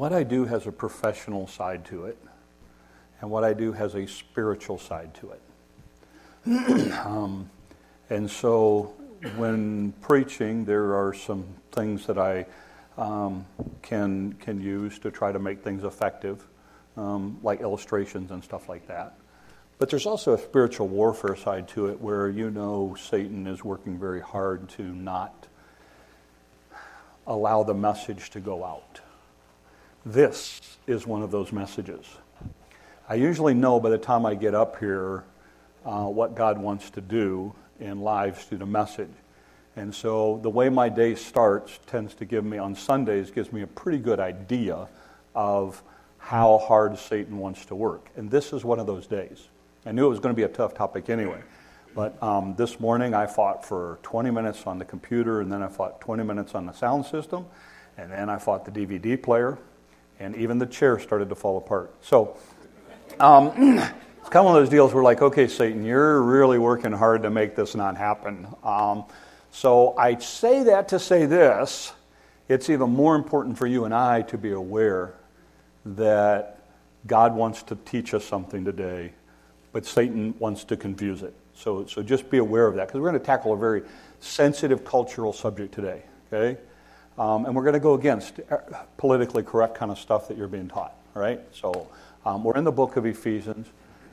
what I do has a professional side to it, and what I do has a spiritual side to it. um, and so when preaching, there are some things that I um, can, can use to try to make things effective, um, like illustrations and stuff like that. But there's also a spiritual warfare side to it where you know Satan is working very hard to not allow the message to go out. This is one of those messages. I usually know by the time I get up here uh, what God wants to do in lives through the message. And so the way my day starts tends to give me, on Sundays, gives me a pretty good idea of how hard Satan wants to work. And this is one of those days. I knew it was going to be a tough topic anyway. But um, this morning I fought for 20 minutes on the computer, and then I fought 20 minutes on the sound system, and then I fought the DVD player, and even the chair started to fall apart. So um, it's kind of one of those deals where, like, okay, Satan, you're really working hard to make this not happen. Um, so I say that to say this it's even more important for you and I to be aware that God wants to teach us something today, but Satan wants to confuse it. So, so just be aware of that because we're going to tackle a very sensitive cultural subject today, okay? Um, and we're going to go against uh, politically correct kind of stuff that you're being taught, right? So um, we're in the book of Ephesians.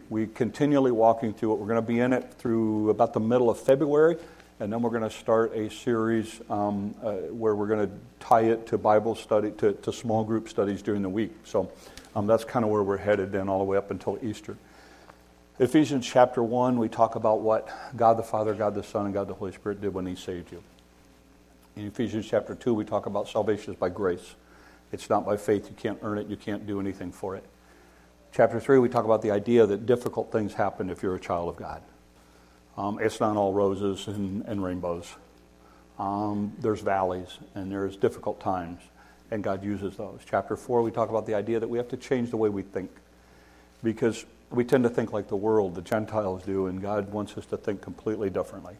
We continually walking through it. We're going to be in it through about the middle of February. And then we're going to start a series um, uh, where we're going to tie it to Bible study, to, to small group studies during the week. So um, that's kind of where we're headed then, all the way up until Easter. Ephesians chapter 1, we talk about what God the Father, God the Son, and God the Holy Spirit did when He saved you. In Ephesians chapter 2, we talk about salvation is by grace. It's not by faith. You can't earn it. You can't do anything for it. Chapter 3, we talk about the idea that difficult things happen if you're a child of God. Um, it's not all roses and, and rainbows. Um, there's valleys and there's difficult times, and God uses those. Chapter 4, we talk about the idea that we have to change the way we think because we tend to think like the world, the Gentiles do, and God wants us to think completely differently.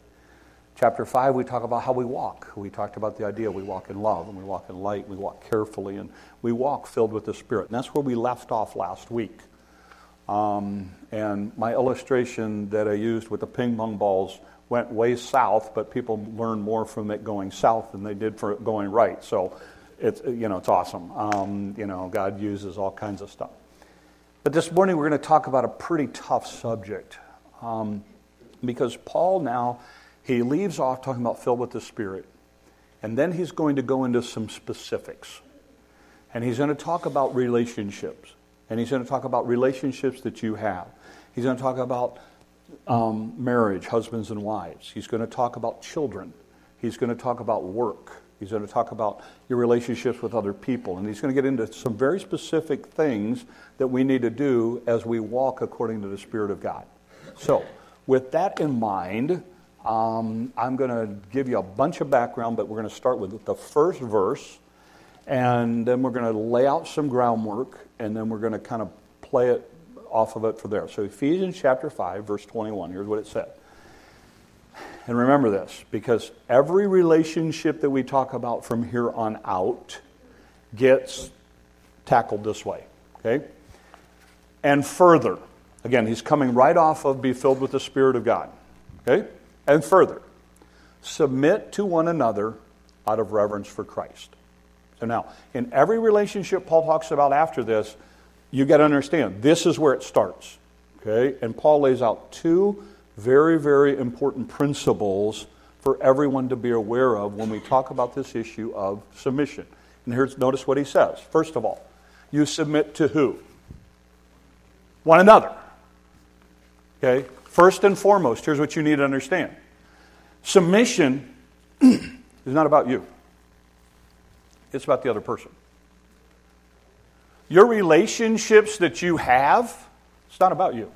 Chapter 5, we talk about how we walk. We talked about the idea we walk in love and we walk in light, we walk carefully, and we walk filled with the Spirit. And that's where we left off last week. Um, and my illustration that I used with the ping pong balls went way south, but people learned more from it going south than they did for it going right. So it's, you know, it's awesome. Um, you know, God uses all kinds of stuff. But this morning we're going to talk about a pretty tough subject um, because Paul now, he leaves off talking about filled with the Spirit, and then he's going to go into some specifics. And he's going to talk about relationships. And he's going to talk about relationships that you have. He's going to talk about um, marriage, husbands and wives. He's going to talk about children. He's going to talk about work. He's going to talk about your relationships with other people. And he's going to get into some very specific things that we need to do as we walk according to the Spirit of God. So, with that in mind, um, I'm going to give you a bunch of background, but we're going to start with the first verse and then we're going to lay out some groundwork, and then we're going to kind of play it off of it for there. So, Ephesians chapter 5, verse 21, here's what it said. And remember this, because every relationship that we talk about from here on out gets tackled this way. Okay? And further, again, he's coming right off of be filled with the Spirit of God. Okay? And further, submit to one another out of reverence for Christ. So now, in every relationship Paul talks about after this, you got to understand this is where it starts. Okay? And Paul lays out two very, very important principles for everyone to be aware of when we talk about this issue of submission. And here's notice what he says. First of all, you submit to who? One another. Okay? First and foremost, here's what you need to understand. Submission is not about you. It's about the other person. Your relationships that you have, it's not about you,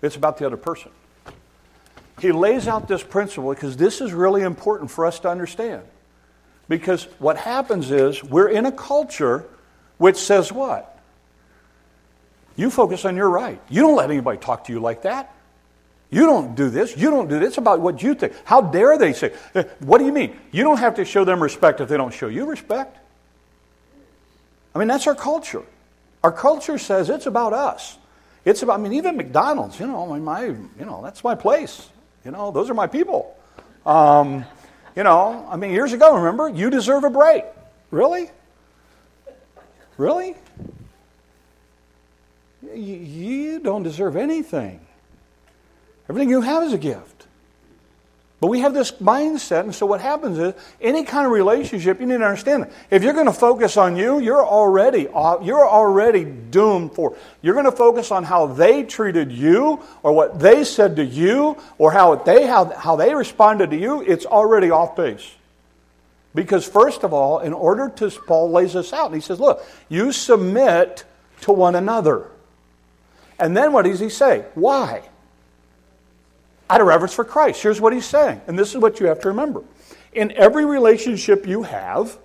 it's about the other person. He lays out this principle because this is really important for us to understand. Because what happens is we're in a culture which says what? You focus on your right. You don't let anybody talk to you like that. You don't do this. You don't do this. It's about what you think. How dare they say? Uh, what do you mean? You don't have to show them respect if they don't show you respect. I mean, that's our culture. Our culture says it's about us. It's about, I mean, even McDonald's, you know, my, you know, that's my place. You know, those are my people. Um, you know, I mean, years ago, remember, you deserve a break. Really? Really? You don't deserve anything. Everything you have is a gift. But we have this mindset, and so what happens is any kind of relationship, you need to understand that. If you're going to focus on you, you're already you're already doomed for. You're going to focus on how they treated you, or what they said to you, or how they how, how they responded to you. It's already off base. Because first of all, in order to Paul lays this out, and he says, "Look, you submit to one another." And then what does he say? Why? Out of reverence for Christ. Here's what he's saying, and this is what you have to remember. In every relationship you have,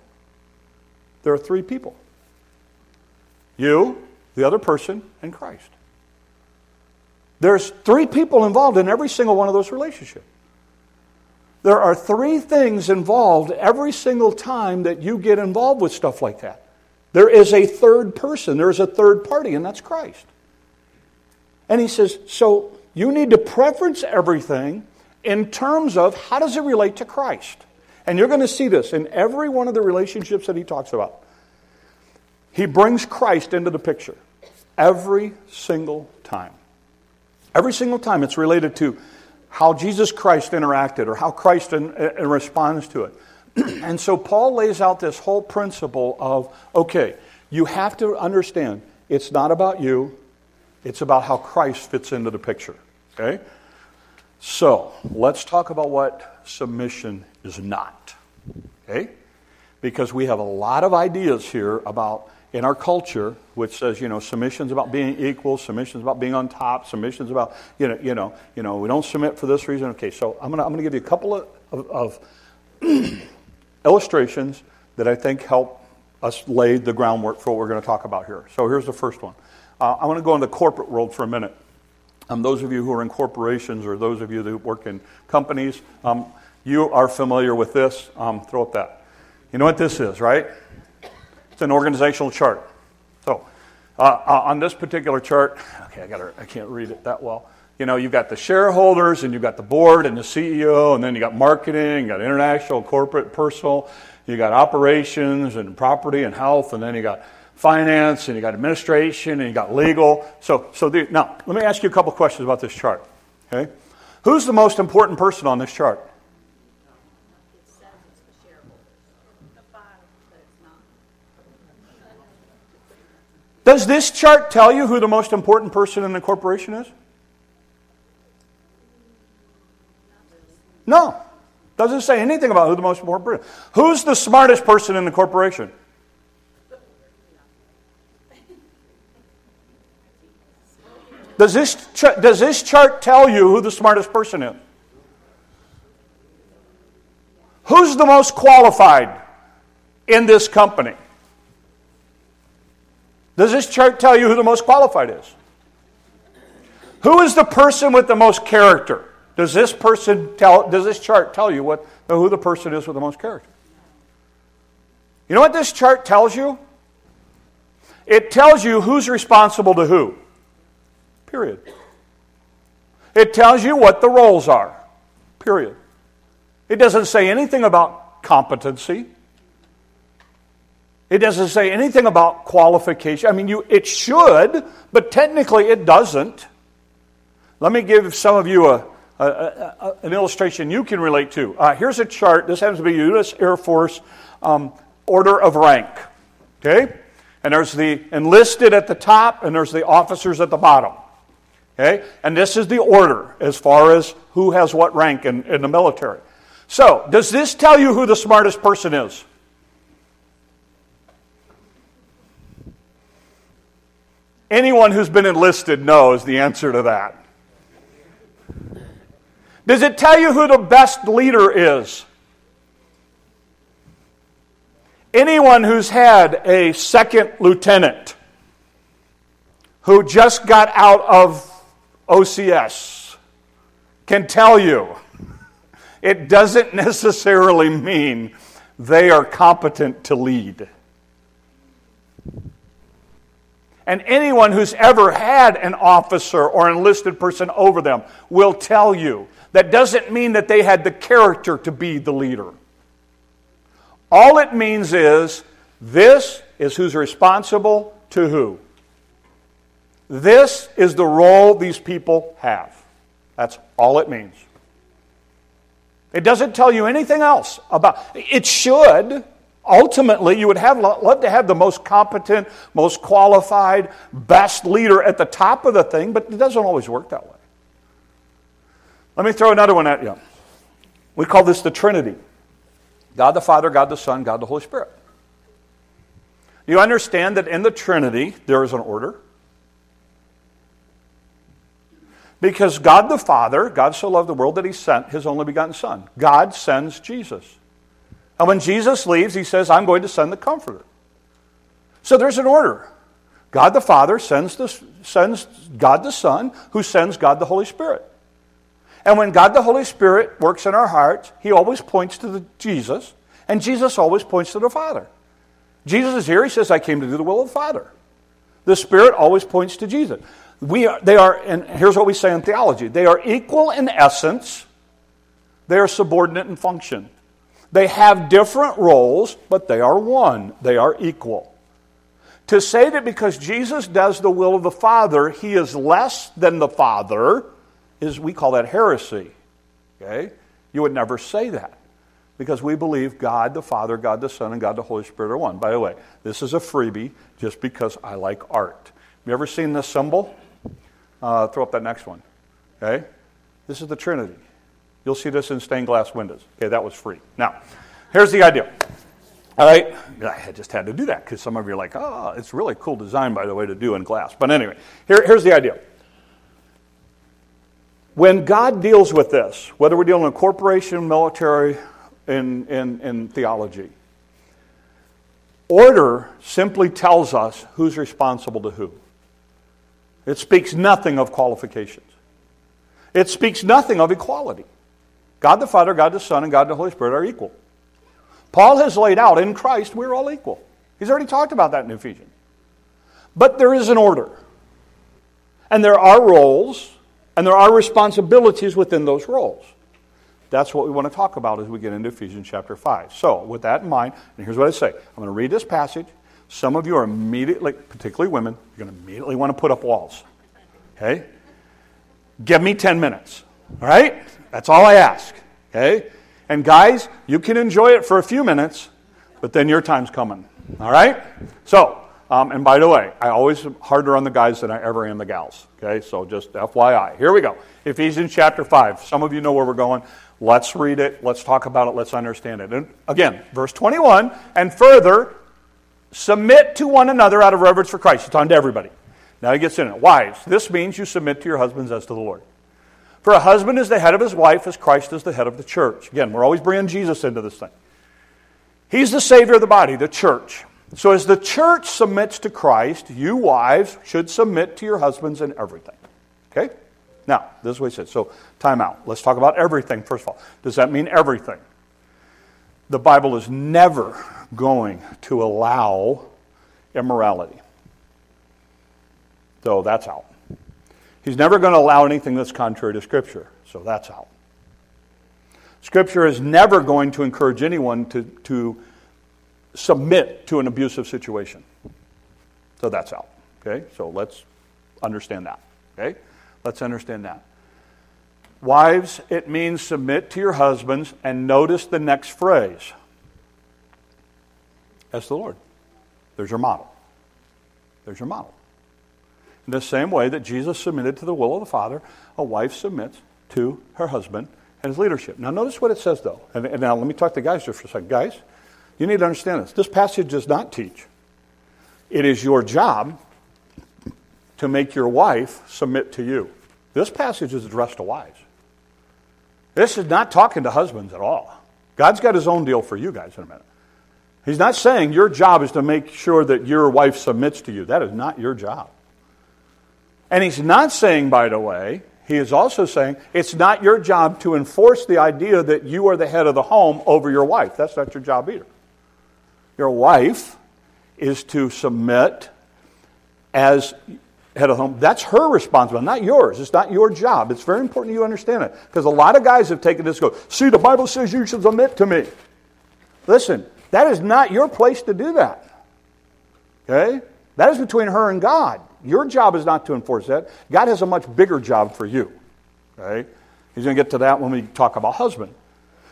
there are three people you, the other person, and Christ. There's three people involved in every single one of those relationships. There are three things involved every single time that you get involved with stuff like that. There is a third person, there is a third party, and that's Christ. And he says, so you need to preference everything in terms of how does it relate to Christ. And you're going to see this in every one of the relationships that he talks about. He brings Christ into the picture every single time. Every single time it's related to how Jesus Christ interacted or how Christ in, in responds to it. and so Paul lays out this whole principle of okay, you have to understand it's not about you, it's about how Christ fits into the picture. Okay? So, let's talk about what submission is not. Okay? Because we have a lot of ideas here about in our culture, which says, you know, submission's about being equal, submission's about being on top, submission's about, you know, you know, you know, we don't submit for this reason. Okay, so I'm gonna I'm gonna give you a couple of, of, of illustrations that I think help us lay the groundwork for what we're going to talk about here. So here's the first one. Uh, I want to go into the corporate world for a minute. Um, those of you who are in corporations or those of you that work in companies, um, you are familiar with this. Um, throw up that. You know what this is, right? It's an organizational chart. So, uh, uh, on this particular chart, okay, I gotta, I can't read it that well. You know, you've got the shareholders, and you've got the board, and the CEO, and then you got marketing, you got international, corporate, personal, you got operations, and property, and health, and then you got finance, and you got administration, and you got legal. So, so the, now, let me ask you a couple questions about this chart. Okay? Who's the most important person on this chart? Does this chart tell you who the most important person in the corporation is? No. Doesn't say anything about who the most important person. Who's the smartest person in the corporation? Does this, does this chart tell you who the smartest person is? Who's the most qualified in this company? Does this chart tell you who the most qualified is? Who is the person with the most character? Does this person tell does this chart tell you what who the person is with the most character? You know what this chart tells you? It tells you who's responsible to who. Period. It tells you what the roles are. Period. It doesn't say anything about competency. It doesn't say anything about qualification. I mean, you, it should, but technically it doesn't. Let me give some of you a, a, a, an illustration you can relate to. Uh, here's a chart. This happens to be U.S. Air Force um, order of rank. Okay? And there's the enlisted at the top, and there's the officers at the bottom. Okay? And this is the order as far as who has what rank in, in the military. So, does this tell you who the smartest person is? Anyone who's been enlisted knows the answer to that. Does it tell you who the best leader is? Anyone who's had a second lieutenant who just got out of OCS can tell you it doesn't necessarily mean they are competent to lead. And anyone who's ever had an officer or enlisted person over them will tell you that doesn't mean that they had the character to be the leader. All it means is this is who's responsible to who. This is the role these people have. That's all it means. It doesn't tell you anything else about it should ultimately you would have love to have the most competent, most qualified, best leader at the top of the thing, but it doesn't always work that way. Let me throw another one at you. We call this the Trinity. God the Father, God the Son, God the Holy Spirit. You understand that in the Trinity there is an order? Because God the Father, God so loved the world that he sent his only begotten Son. God sends Jesus. And when Jesus leaves, he says, I'm going to send the Comforter. So there's an order. God the Father sends, the, sends God the Son, who sends God the Holy Spirit. And when God the Holy Spirit works in our hearts, he always points to the Jesus, and Jesus always points to the Father. Jesus is here, he says, I came to do the will of the Father. The Spirit always points to Jesus. We are, they are, and here's what we say in theology they are equal in essence, they are subordinate in function. They have different roles, but they are one, they are equal. To say that because Jesus does the will of the Father, he is less than the Father, is we call that heresy. Okay? You would never say that because we believe God the Father, God the Son, and God the Holy Spirit are one. By the way, this is a freebie just because I like art. Have you ever seen this symbol? Uh, throw up that next one. Okay? This is the Trinity. You'll see this in stained glass windows. Okay, that was free. Now, here's the idea. All right, I just had to do that because some of you are like, oh, it's really cool design, by the way, to do in glass. But anyway, here, here's the idea. When God deals with this, whether we're dealing with corporation, military, in, in, in theology, order simply tells us who's responsible to who. It speaks nothing of qualifications. It speaks nothing of equality. God the Father, God the Son, and God the Holy Spirit are equal. Paul has laid out in Christ we're all equal. He's already talked about that in Ephesians. But there is an order. And there are roles, and there are responsibilities within those roles. That's what we want to talk about as we get into Ephesians chapter 5. So, with that in mind, and here's what I say I'm going to read this passage. Some of you are immediately, particularly women, you're going to immediately want to put up walls. Okay? Give me 10 minutes. All right? That's all I ask. Okay? And guys, you can enjoy it for a few minutes, but then your time's coming. All right? So, um, and by the way, I always am harder on the guys than I ever am the gals. Okay? So just FYI. Here we go. Ephesians chapter 5. Some of you know where we're going. Let's read it. Let's talk about it. Let's understand it. And again, verse 21 and further, Submit to one another out of reverence for Christ. It's on to everybody. Now he gets in it. Wives, this means you submit to your husbands as to the Lord. For a husband is the head of his wife as Christ is the head of the church. Again, we're always bringing Jesus into this thing. He's the Savior of the body, the church. So as the church submits to Christ, you wives should submit to your husbands in everything. Okay? Now, this is what he says. So, time out. Let's talk about everything first of all. Does that mean everything? The Bible is never going to allow immorality. So that's out. He's never going to allow anything that's contrary to Scripture. So that's out. Scripture is never going to encourage anyone to, to submit to an abusive situation. So that's out. Okay? So let's understand that. Okay? Let's understand that. Wives, it means submit to your husbands, and notice the next phrase as the Lord. There's your model. There's your model. In the same way that Jesus submitted to the will of the Father, a wife submits to her husband and his leadership. Now, notice what it says, though. And, and now let me talk to guys just for a second. Guys, you need to understand this. This passage does not teach. It is your job to make your wife submit to you. This passage is addressed to wives. This is not talking to husbands at all. God's got his own deal for you guys in a minute. He's not saying your job is to make sure that your wife submits to you. That is not your job. And he's not saying, by the way, he is also saying it's not your job to enforce the idea that you are the head of the home over your wife. That's not your job either. Your wife is to submit as head of home, that's her responsibility, not yours. It's not your job. It's very important you understand it. Because a lot of guys have taken this go, see, the Bible says you should submit to me. Listen, that is not your place to do that. Okay? That is between her and God. Your job is not to enforce that. God has a much bigger job for you. Okay? He's going to get to that when we talk about husband.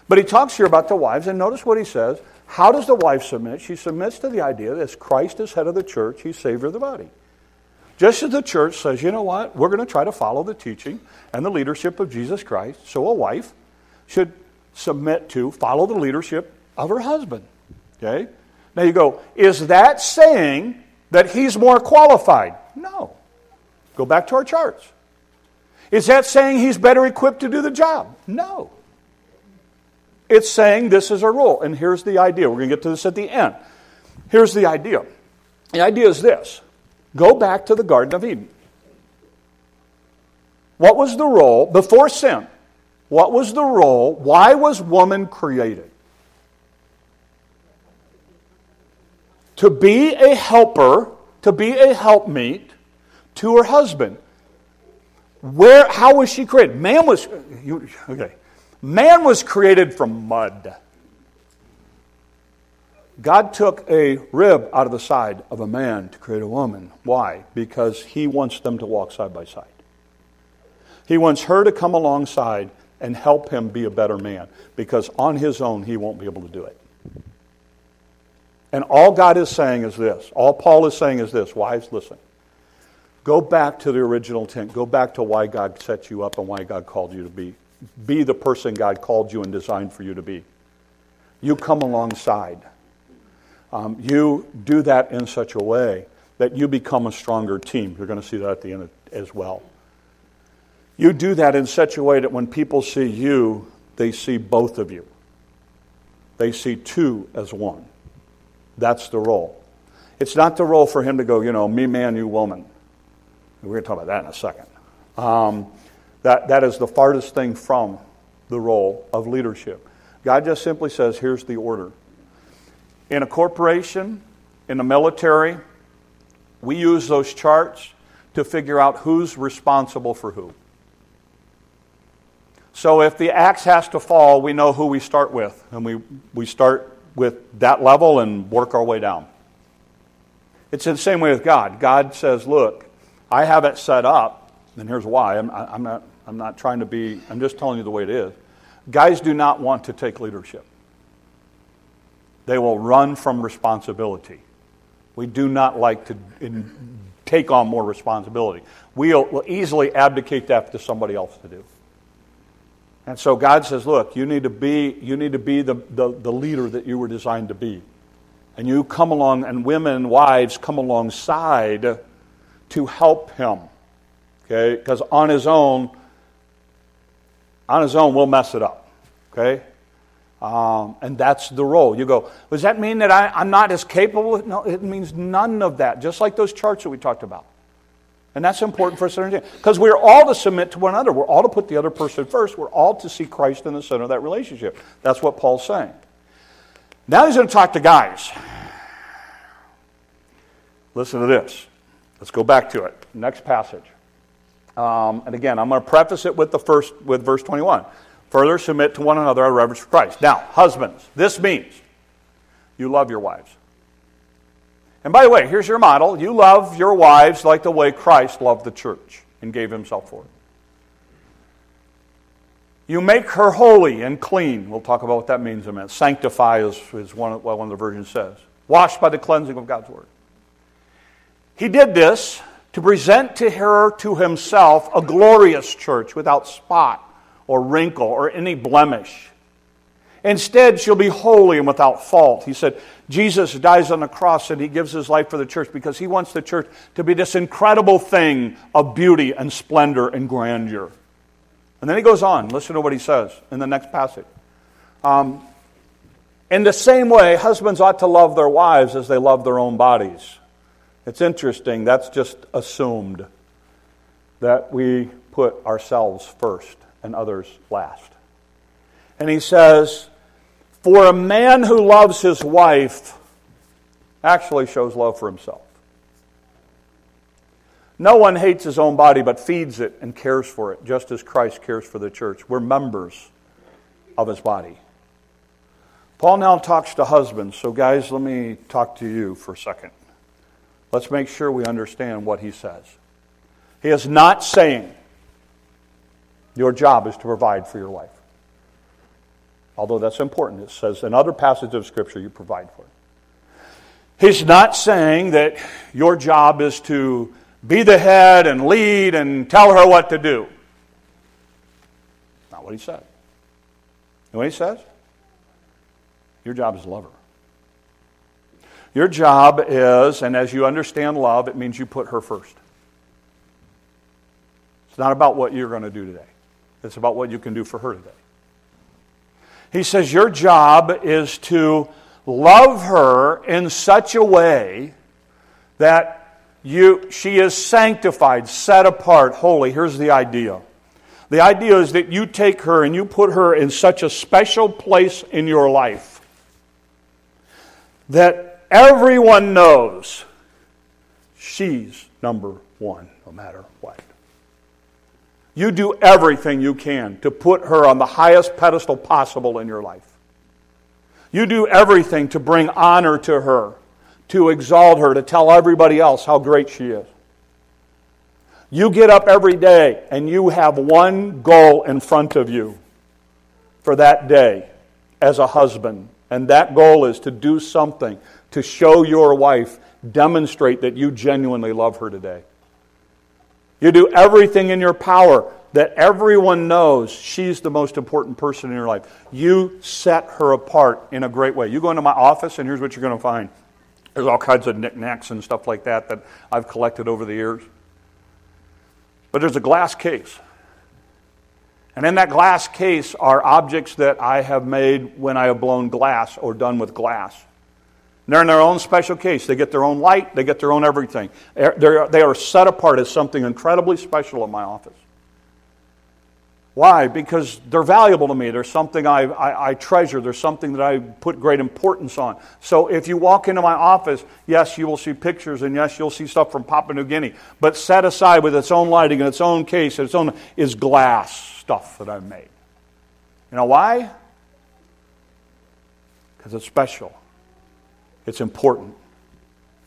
But he talks here about the wives, and notice what he says. How does the wife submit? She submits to the idea that Christ is head of the church, he's Savior of the body. Just as the church says, you know what, we're going to try to follow the teaching and the leadership of Jesus Christ, so a wife should submit to, follow the leadership of her husband. Okay? Now you go, is that saying that he's more qualified? No. Go back to our charts. Is that saying he's better equipped to do the job? No. It's saying this is our role. And here's the idea. We're going to get to this at the end. Here's the idea. The idea is this Go back to the Garden of Eden. What was the role before sin? What was the role? Why was woman created? To be a helper, to be a helpmeet to her husband. Where, how was she created? Man was, okay. Man was created from mud. God took a rib out of the side of a man to create a woman. Why? Because he wants them to walk side by side. He wants her to come alongside and help him be a better man because on his own he won't be able to do it. And all God is saying is this all Paul is saying is this wives, listen. Go back to the original intent. Go back to why God set you up and why God called you to be. Be the person God called you and designed for you to be. You come alongside um, you do that in such a way that you become a stronger team. You're going to see that at the end as well. You do that in such a way that when people see you, they see both of you. They see two as one. That's the role. It's not the role for him to go, you know, me man, you woman. We're going to talk about that in a second. Um, that, that is the farthest thing from the role of leadership. God just simply says, here's the order in a corporation, in the military, we use those charts to figure out who's responsible for who. So if the axe has to fall, we know who we start with. And we, we start with that level and work our way down. It's the same way with God. God says, Look, I have it set up, and here's why. I'm, I'm, not, I'm not trying to be, I'm just telling you the way it is. Guys do not want to take leadership. They will run from responsibility. We do not like to in, take on more responsibility. We'll, we'll easily abdicate that to somebody else to do. And so God says, look, you need to be, you need to be the, the, the leader that you were designed to be. And you come along, and women wives come alongside to help him. Okay? Because on his own, on his own, we'll mess it up. Okay? Um, and that's the role. You go, does that mean that I, am not as capable? No, it means none of that, just like those charts that we talked about. And that's important for us to understand. Because we're all to submit to one another. We're all to put the other person first. We're all to see Christ in the center of that relationship. That's what Paul's saying. Now he's going to talk to guys. Listen to this. Let's go back to it. Next passage. Um, and again, I'm going to preface it with the first with verse 21. Further, submit to one another out of reverence for Christ. Now, husbands, this means you love your wives. And by the way, here's your model. You love your wives like the way Christ loved the church and gave himself for it. You make her holy and clean. We'll talk about what that means in a minute. Sanctify is, is one, what one of the versions says. Washed by the cleansing of God's word. He did this to present to her to himself a glorious church without spot or wrinkle or any blemish. Instead, she'll be holy and without fault. He said, Jesus dies on the cross and he gives his life for the church because he wants the church to be this incredible thing of beauty and splendor and grandeur. And then he goes on. Listen to what he says in the next passage. Um, in the same way, husbands ought to love their wives as they love their own bodies. It's interesting, that's just assumed that we put ourselves first and others last. And he says, For a man who loves his wife actually shows love for himself. No one hates his own body but feeds it and cares for it, just as Christ cares for the church. We're members of his body. Paul now talks to husbands. So, guys, let me talk to you for a second. Let's make sure we understand what he says. He is not saying your job is to provide for your wife. Although that's important. It says in other passages of Scripture, you provide for it. He's not saying that your job is to be the head and lead and tell her what to do. Not what he said. You know what he says? Your job is to love her. Your job is, and as you understand love, it means you put her first. It's not about what you're going to do today, it's about what you can do for her today. He says, Your job is to love her in such a way that you, she is sanctified, set apart, holy. Here's the idea. The idea is that you take her and you put her in such a special place in your life that everyone knows she's number one, no matter what. You do everything you can to put her on the highest pedestal possible in your life. You do everything to bring honor to her, to exalt her, to tell everybody else how great she is. You get up every day and you have one goal in front of you for that day as a husband. And that goal is to do something to show your wife, demonstrate that you genuinely love her today. You do everything in your power that everyone knows she's the most important person in your life. You set her apart in a great way. You go into my office, and here's what you're going to find there's all kinds of knickknacks and stuff like that that I've collected over the years. But there's a glass case. And in that glass case are objects that I have made when I have blown glass or done with glass. They're in their own special case. They get their own light, they get their own everything. They're, they are set apart as something incredibly special in my office. Why? Because they're valuable to me. There's something I, I, I, treasure. There's something that I put great importance on. So if you walk into my office, yes, you will see pictures, and yes, you'll see stuff from Papua New Guinea. But set aside with its own lighting and its own case, its own is glass stuff that I've made. You know why? Because it's special. It's important.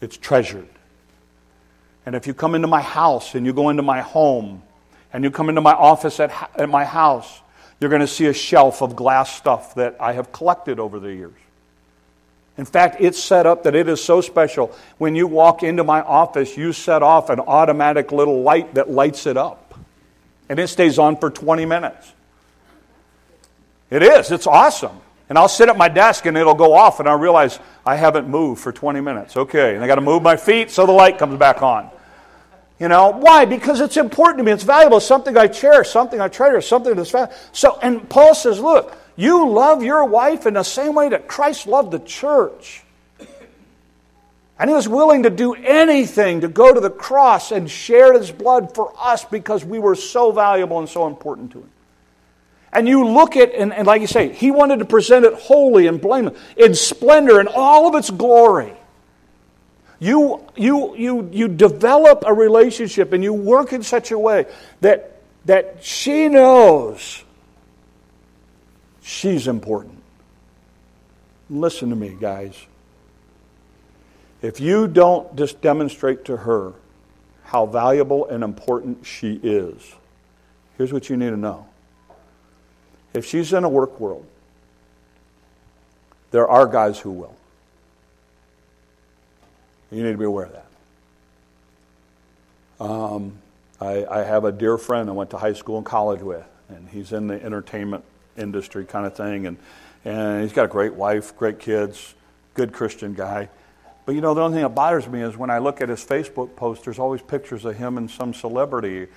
It's treasured. And if you come into my house and you go into my home and you come into my office at, at my house, you're going to see a shelf of glass stuff that I have collected over the years. In fact, it's set up that it is so special. When you walk into my office, you set off an automatic little light that lights it up. And it stays on for 20 minutes. It is, it's awesome. And I'll sit at my desk and it'll go off, and I realize I haven't moved for 20 minutes. Okay, and I got to move my feet so the light comes back on. You know, why? Because it's important to me. It's valuable. It's something I cherish, something I treasure, something that's valuable. So, and Paul says, look, you love your wife in the same way that Christ loved the church. And he was willing to do anything to go to the cross and share his blood for us because we were so valuable and so important to him. And you look at, and, and like you say, he wanted to present it holy and blameless, in splendor and all of its glory. You, you, you, you develop a relationship and you work in such a way that, that she knows she's important. Listen to me, guys. If you don't just demonstrate to her how valuable and important she is, here's what you need to know if she's in a work world, there are guys who will. You need to be aware of that. Um, I, I, have a dear friend I went to high school and college with, and he's in the entertainment industry kind of thing, and, and he's got a great wife, great kids, good Christian guy. But you know, the only thing that bothers me is when I look at his Facebook post, there's always pictures of him and some celebrity,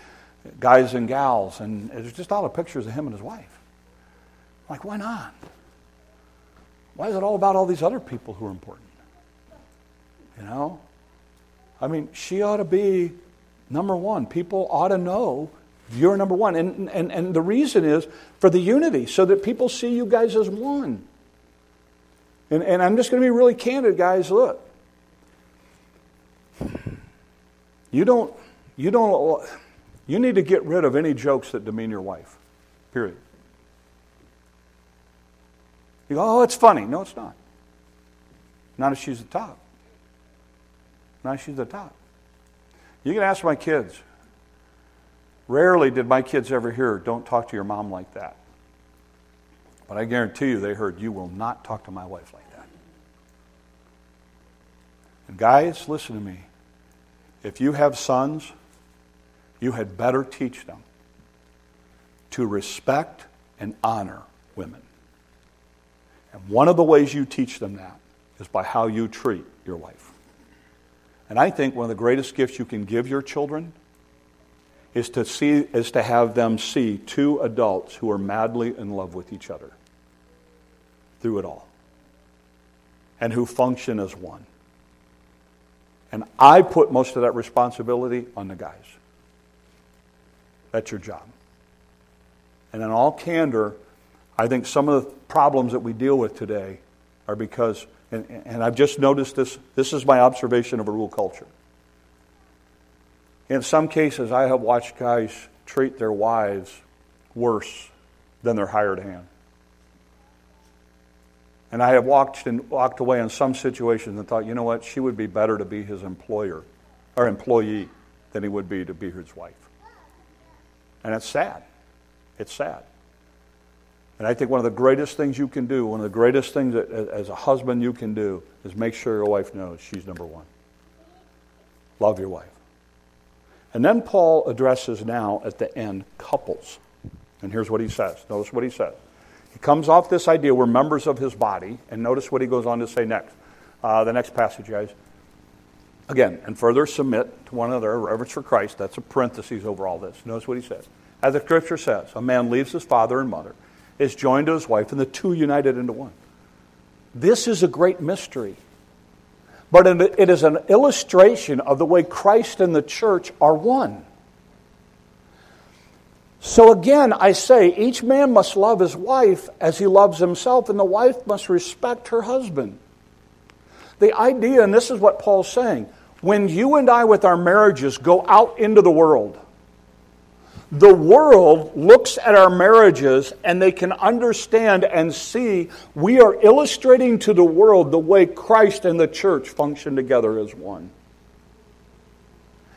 guys and gals, and there's just all the pictures of him and his wife. Like, why not? Why is it all about all these other people who are important? You know? I mean, she ought to be number one. People ought to know you're number one. And, and, and the reason is for the unity, so that people see you guys as one. And, and I'm just going to be really candid, guys. Look, you don't, You don't. You need to get rid of any jokes that demean your wife. Period. You go, oh, it's funny. No, it's not. Not if she's the top. Not if she's the top. You can ask my kids. Rarely did my kids ever hear, don't talk to your mom like that. But I guarantee you they heard, you will not talk to my wife like that. And guys, listen to me. If you have sons, you had better teach them to respect and honor women. And one of the ways you teach them that is by how you treat your wife. And I think one of the greatest gifts you can give your children is to see is to have them see two adults who are madly in love with each other through it all and who function as one. And I put most of that responsibility on the guys. That's your job. And in all candor, I think some of the problems that we deal with today are because, and, and I've just noticed this, this is my observation of a rule culture. In some cases, I have watched guys treat their wives worse than their hired hand. And I have walked and walked away in some situations and thought, you know what, she would be better to be his employer or employee than he would be to be his wife. And it's sad. It's sad. And I think one of the greatest things you can do, one of the greatest things that as a husband you can do, is make sure your wife knows she's number one. Love your wife. And then Paul addresses now at the end couples. And here's what he says. Notice what he says. He comes off this idea we're members of his body, and notice what he goes on to say next. Uh, the next passage, guys. Again, and further submit to one another, reverence for Christ. That's a parenthesis over all this. Notice what he says. As the scripture says, a man leaves his father and mother, is joined to his wife, and the two united into one. This is a great mystery. But it is an illustration of the way Christ and the church are one. So again, I say each man must love his wife as he loves himself, and the wife must respect her husband. The idea, and this is what Paul's saying, when you and I, with our marriages, go out into the world, the world looks at our marriages and they can understand and see we are illustrating to the world the way Christ and the church function together as one.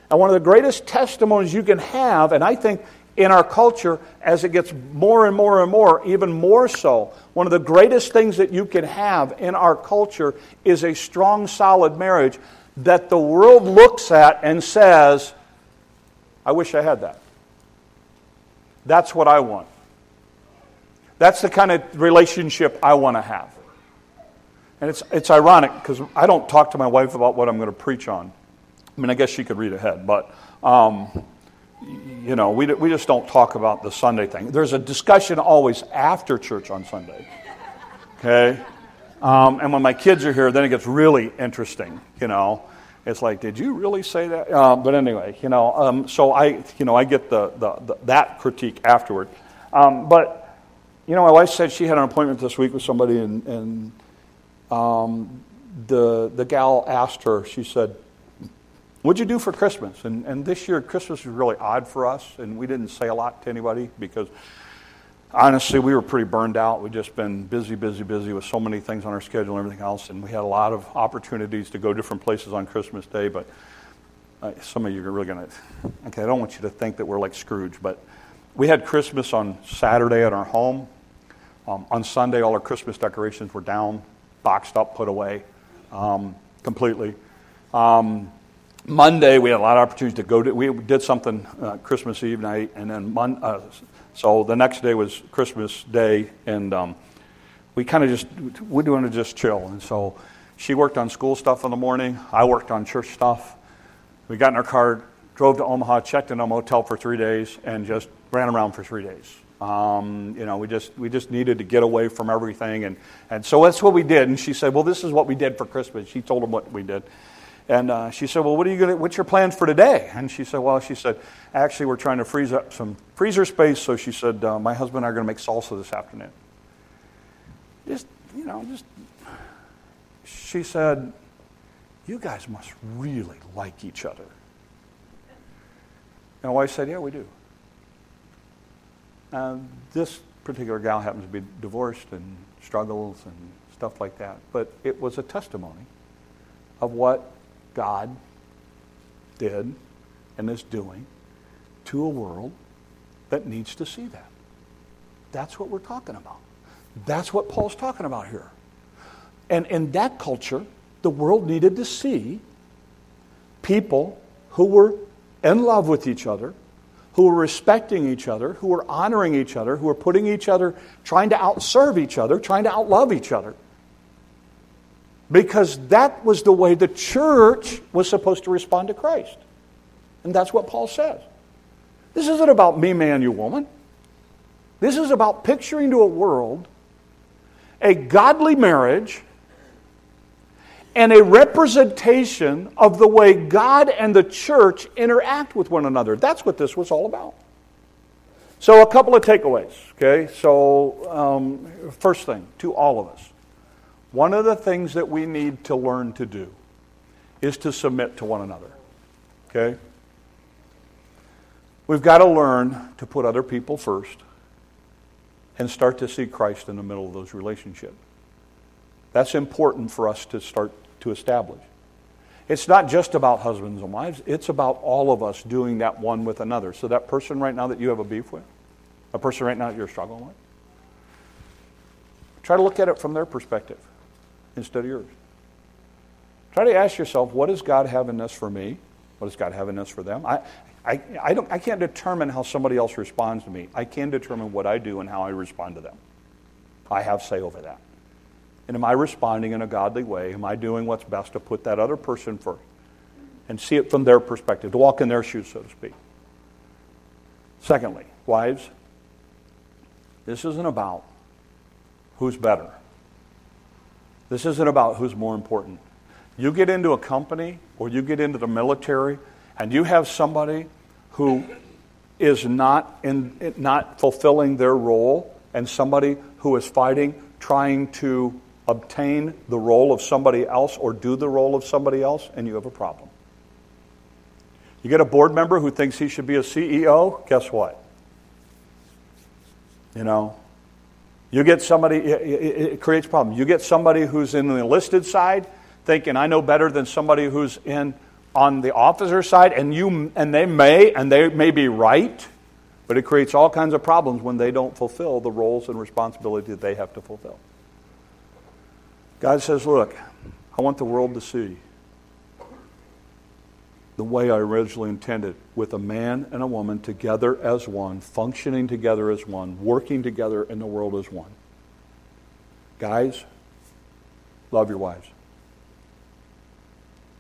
And one of the greatest testimonies you can have, and I think in our culture, as it gets more and more and more, even more so, one of the greatest things that you can have in our culture is a strong, solid marriage that the world looks at and says, I wish I had that. That's what I want. That's the kind of relationship I want to have. And it's, it's ironic because I don't talk to my wife about what I'm going to preach on. I mean, I guess she could read ahead, but, um, you know, we, we just don't talk about the Sunday thing. There's a discussion always after church on Sunday. Okay? Um, and when my kids are here, then it gets really interesting, you know. It's like, did you really say that? Uh, but anyway, you know, um, so I, you know, I get the, the, the that critique afterward. Um, but, you know, my wife said she had an appointment this week with somebody, and, and um, the, the gal asked her, she said, What'd you do for Christmas? And, and this year, Christmas was really odd for us, and we didn't say a lot to anybody because honestly, we were pretty burned out. We'd just been busy, busy, busy with so many things on our schedule and everything else, and we had a lot of opportunities to go different places on Christmas Day. But uh, some of you are really going to, okay, I don't want you to think that we're like Scrooge, but we had Christmas on Saturday at our home. Um, on Sunday, all our Christmas decorations were down, boxed up, put away um, completely. Um, Monday, we had a lot of opportunities to go to. We did something uh, Christmas Eve night, and then Mon- uh, so the next day was Christmas Day, and um, we kind of just we wanted to just chill. And so she worked on school stuff in the morning. I worked on church stuff. We got in our car, drove to Omaha, checked in a motel for three days, and just ran around for three days. Um, you know, we just we just needed to get away from everything, and and so that's what we did. And she said, "Well, this is what we did for Christmas." She told them what we did. And uh, she said, Well, what are you gonna, what's your plans for today? And she said, Well, she said, Actually, we're trying to freeze up some freezer space. So she said, uh, My husband and I are going to make salsa this afternoon. Just, you know, just, she said, You guys must really like each other. And my wife said, Yeah, we do. Uh, this particular gal happens to be divorced and struggles and stuff like that. But it was a testimony of what God did and is doing to a world that needs to see that. That's what we're talking about. That's what Paul's talking about here. And in that culture, the world needed to see people who were in love with each other, who were respecting each other, who were honoring each other, who were putting each other, trying to outserve each other, trying to outlove each other. Because that was the way the church was supposed to respond to Christ. And that's what Paul says. This isn't about me, man, you woman. This is about picturing to a world a godly marriage and a representation of the way God and the church interact with one another. That's what this was all about. So, a couple of takeaways, okay? So, um, first thing, to all of us, one of the things that we need to learn to do is to submit to one another, okay? We've got to learn to put other people first and start to see Christ in the middle of those relationships. That's important for us to start to establish. It's not just about husbands and wives, it's about all of us doing that one with another. So, that person right now that you have a beef with, a person right now that you're struggling with, try to look at it from their perspective instead of yours. Try to ask yourself, what does God have in this for me? What does God have in this for them? I, I, I, don't, I can't determine how somebody else responds to me. I can determine what I do and how I respond to them. I have say over that. And am I responding in a godly way? Am I doing what's best to put that other person first and see it from their perspective, to walk in their shoes, so to speak? Secondly, wives, this isn't about who's better. This isn't about who's more important. You get into a company or you get into the military and you have somebody who is not, in, not fulfilling their role and somebody who is fighting, trying to obtain the role of somebody else or do the role of somebody else, and you have a problem. You get a board member who thinks he should be a CEO, guess what? You know, you get somebody, it, creates problems. You get somebody who's in the enlisted side thinking, I know better than somebody who's in on the officer side, and you and they may, and they may be right, but it creates all kinds of problems when they don't fulfill the roles and responsibilities that they have to fulfill. God says, Look, I want the world to see the way I originally intended with a man and a woman together as one, functioning together as one, working together in the world as one. Guys, love your wives.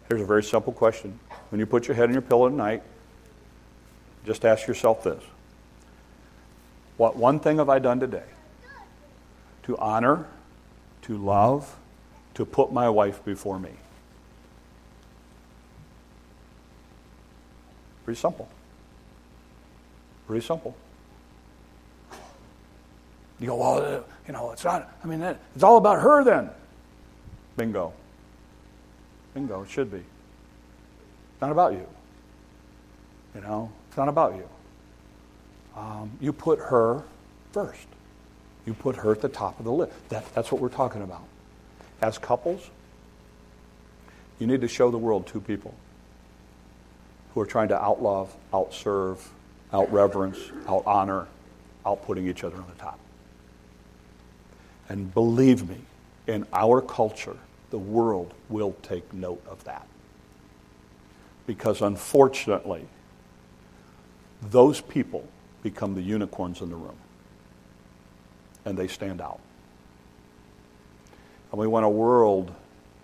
Here's a very simple question. When you put your head on your pillow at night, just ask yourself this What one thing have I done today to honor, to love, to put my wife before me. Pretty simple. Pretty simple. You go, well, uh, you know, it's not, I mean, it's all about her then. Bingo. Bingo, it should be. It's not about you. You know, it's not about you. Um, you put her first. You put her at the top of the list. That, that's what we're talking about. As couples, you need to show the world two people who are trying to outlove, outserve, outreverence, outhonor, outputting each other on the top. And believe me, in our culture, the world will take note of that. Because unfortunately, those people become the unicorns in the room. And they stand out. And we want a world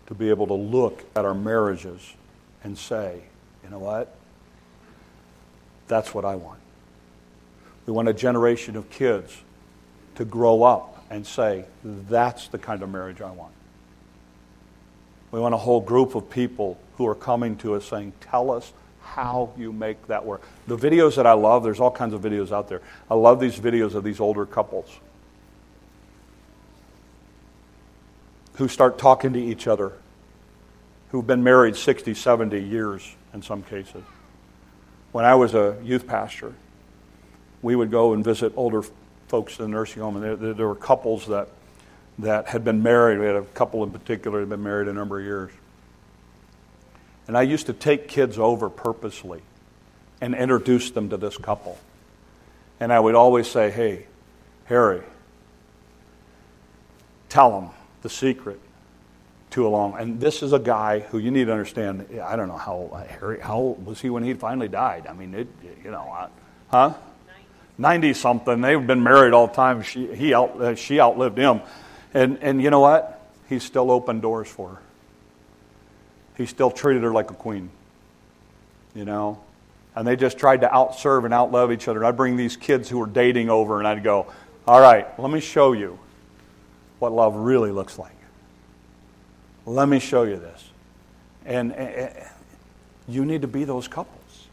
to be able to look at our marriages and say, you know what? That's what I want. We want a generation of kids to grow up and say, that's the kind of marriage I want. We want a whole group of people who are coming to us saying, tell us how you make that work. The videos that I love, there's all kinds of videos out there. I love these videos of these older couples who start talking to each other, who've been married 60, 70 years in some cases, When I was a youth pastor, we would go and visit older folks in the nursing home, and there, there were couples that, that had been married. We had a couple in particular that had been married a number of years. And I used to take kids over purposely and introduce them to this couple. And I would always say, hey, Harry, tell them the secret to a long. And this is a guy who you need to understand. I don't know how Harry, how old was he when he finally died? I mean, it, you know, huh? Ninety something. They've been married all the time. She he out, uh, she outlived him, and and you know what? He still opened doors for her. He still treated her like a queen. You know, and they just tried to outserve and outlove each other. I'd bring these kids who were dating over, and I'd go, "All right, let me show you what love really looks like." Let me show you this. And, and you need to be those couples.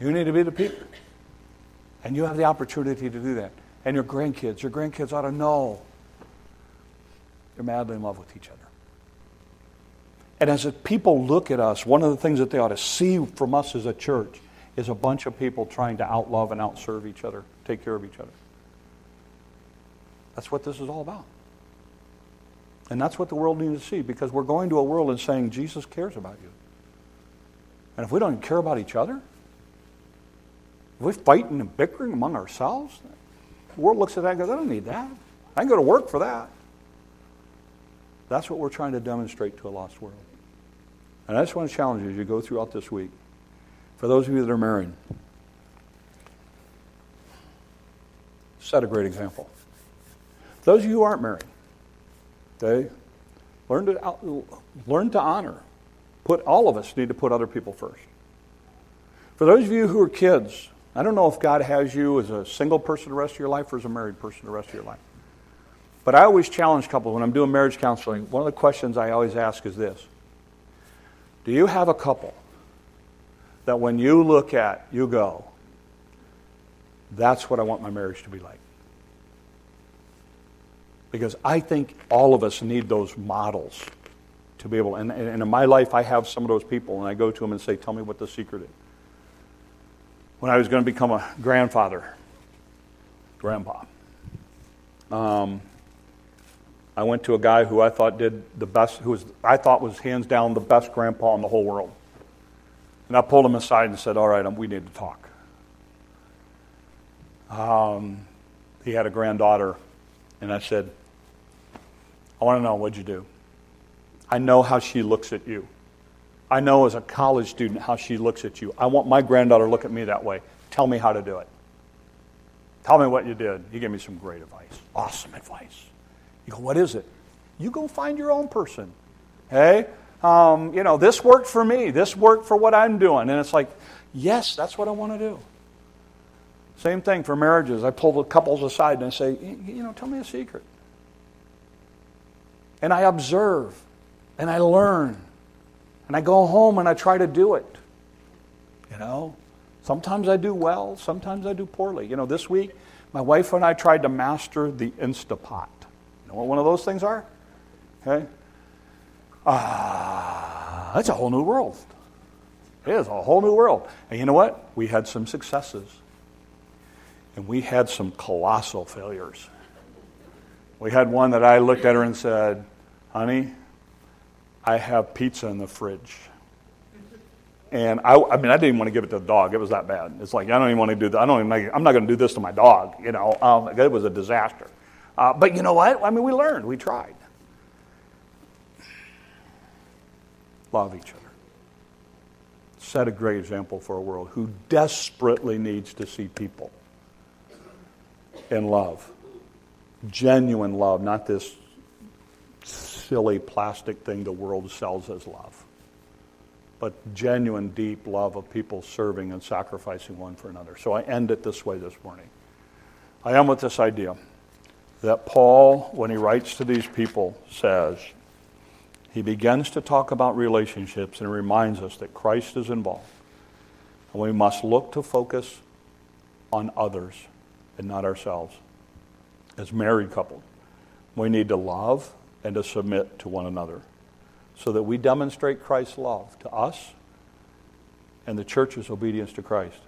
You need to be the people. And you have the opportunity to do that. And your grandkids, your grandkids ought to know you're madly in love with each other. And as people look at us, one of the things that they ought to see from us as a church is a bunch of people trying to outlove and outserve each other, take care of each other. That's what this is all about. And that's what the world needs to see because we're going to a world and saying Jesus cares about you. And if we don't care about each other, if we're fighting and bickering among ourselves, the world looks at that and goes, I don't need that. I can go to work for that. That's what we're trying to demonstrate to a lost world. And I just want to challenge you as you go throughout this week. For those of you that are married, set a great example. Those of you who aren't married, Okay? Learn to, learn to honor. Put, all of us need to put other people first. For those of you who are kids, I don't know if God has you as a single person the rest of your life or as a married person the rest of your life. But I always challenge couples when I'm doing marriage counseling. One of the questions I always ask is this Do you have a couple that when you look at, you go, that's what I want my marriage to be like? Because I think all of us need those models to be able, and, and in my life, I have some of those people, and I go to them and say, Tell me what the secret is. When I was going to become a grandfather, grandpa, um, I went to a guy who I thought did the best, who was, I thought was hands down the best grandpa in the whole world. And I pulled him aside and said, All right, we need to talk. Um, he had a granddaughter, and I said, I want to know what'd you do? I know how she looks at you. I know as a college student how she looks at you. I want my granddaughter to look at me that way. Tell me how to do it. Tell me what you did. He gave me some great advice. Awesome advice. You go, what is it? You go find your own person. Hey, um, you know, this worked for me. This worked for what I'm doing. And it's like, yes, that's what I want to do. Same thing for marriages. I pull the couples aside and I say, you know, tell me a secret. And I observe and I learn. And I go home and I try to do it. You know, sometimes I do well, sometimes I do poorly. You know, this week, my wife and I tried to master the Instapot. You know what one of those things are? Okay? Ah, that's a whole new world. It is a whole new world. And you know what? We had some successes. And we had some colossal failures. We had one that I looked at her and said, Honey, I have pizza in the fridge. And I, I mean, I didn't want to give it to the dog. It was that bad. It's like, I don't even want to do that. I don't even, I'm not going to do this to my dog. You know, um, it was a disaster. Uh, but you know what? I mean, we learned. We tried. Love each other. Set a great example for a world who desperately needs to see people in love genuine love, not this silly plastic thing the world sells as love, but genuine, deep love of people serving and sacrificing one for another. So I end it this way this morning. I am with this idea that Paul, when he writes to these people, says, he begins to talk about relationships and reminds us that Christ is involved. And we must look to focus on others and not ourselves as married couples. We need to love and to submit to one another so that we demonstrate Christ's love to us and the church's obedience to Christ,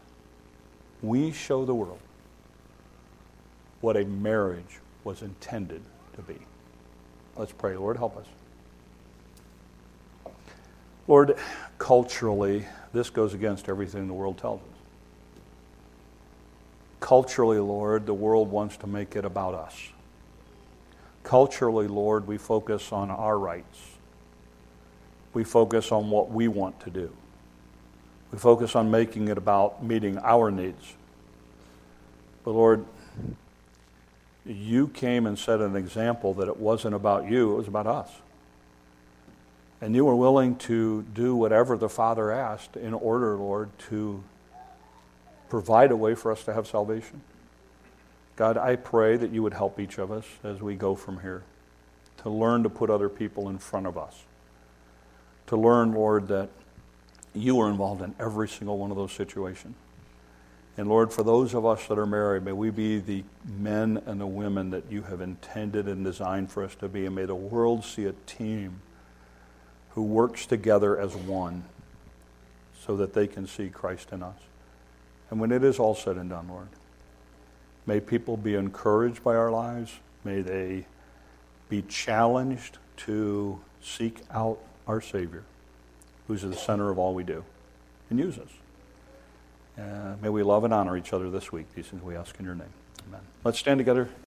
we show the world what a marriage was intended to be. Let's pray. Lord, help us. Lord, culturally, this goes against everything the world tells us. Culturally, Lord, the world wants to make it about us. Culturally, Lord, we focus on our rights. We focus on what we want to do. We focus on making it about meeting our needs. But Lord, you came and set an example that it wasn't about you, it was about us. And you were willing to do whatever the Father asked in order, Lord, to provide a way for us to have salvation. God, I pray that you would help each of us as we go from here to learn to put other people in front of us. To learn, Lord, that you are involved in every single one of those situations. And Lord, for those of us that are married, may we be the men and the women that you have intended and designed for us to be. And may the world see a team who works together as one so that they can see Christ in us. And when it is all said and done, Lord, may people be encouraged by our lives. May they be challenged to seek out our Savior, who's at the center of all we do, and use us. Uh, may we love and honor each other this week. These things we ask in your name. Amen. Let's stand together.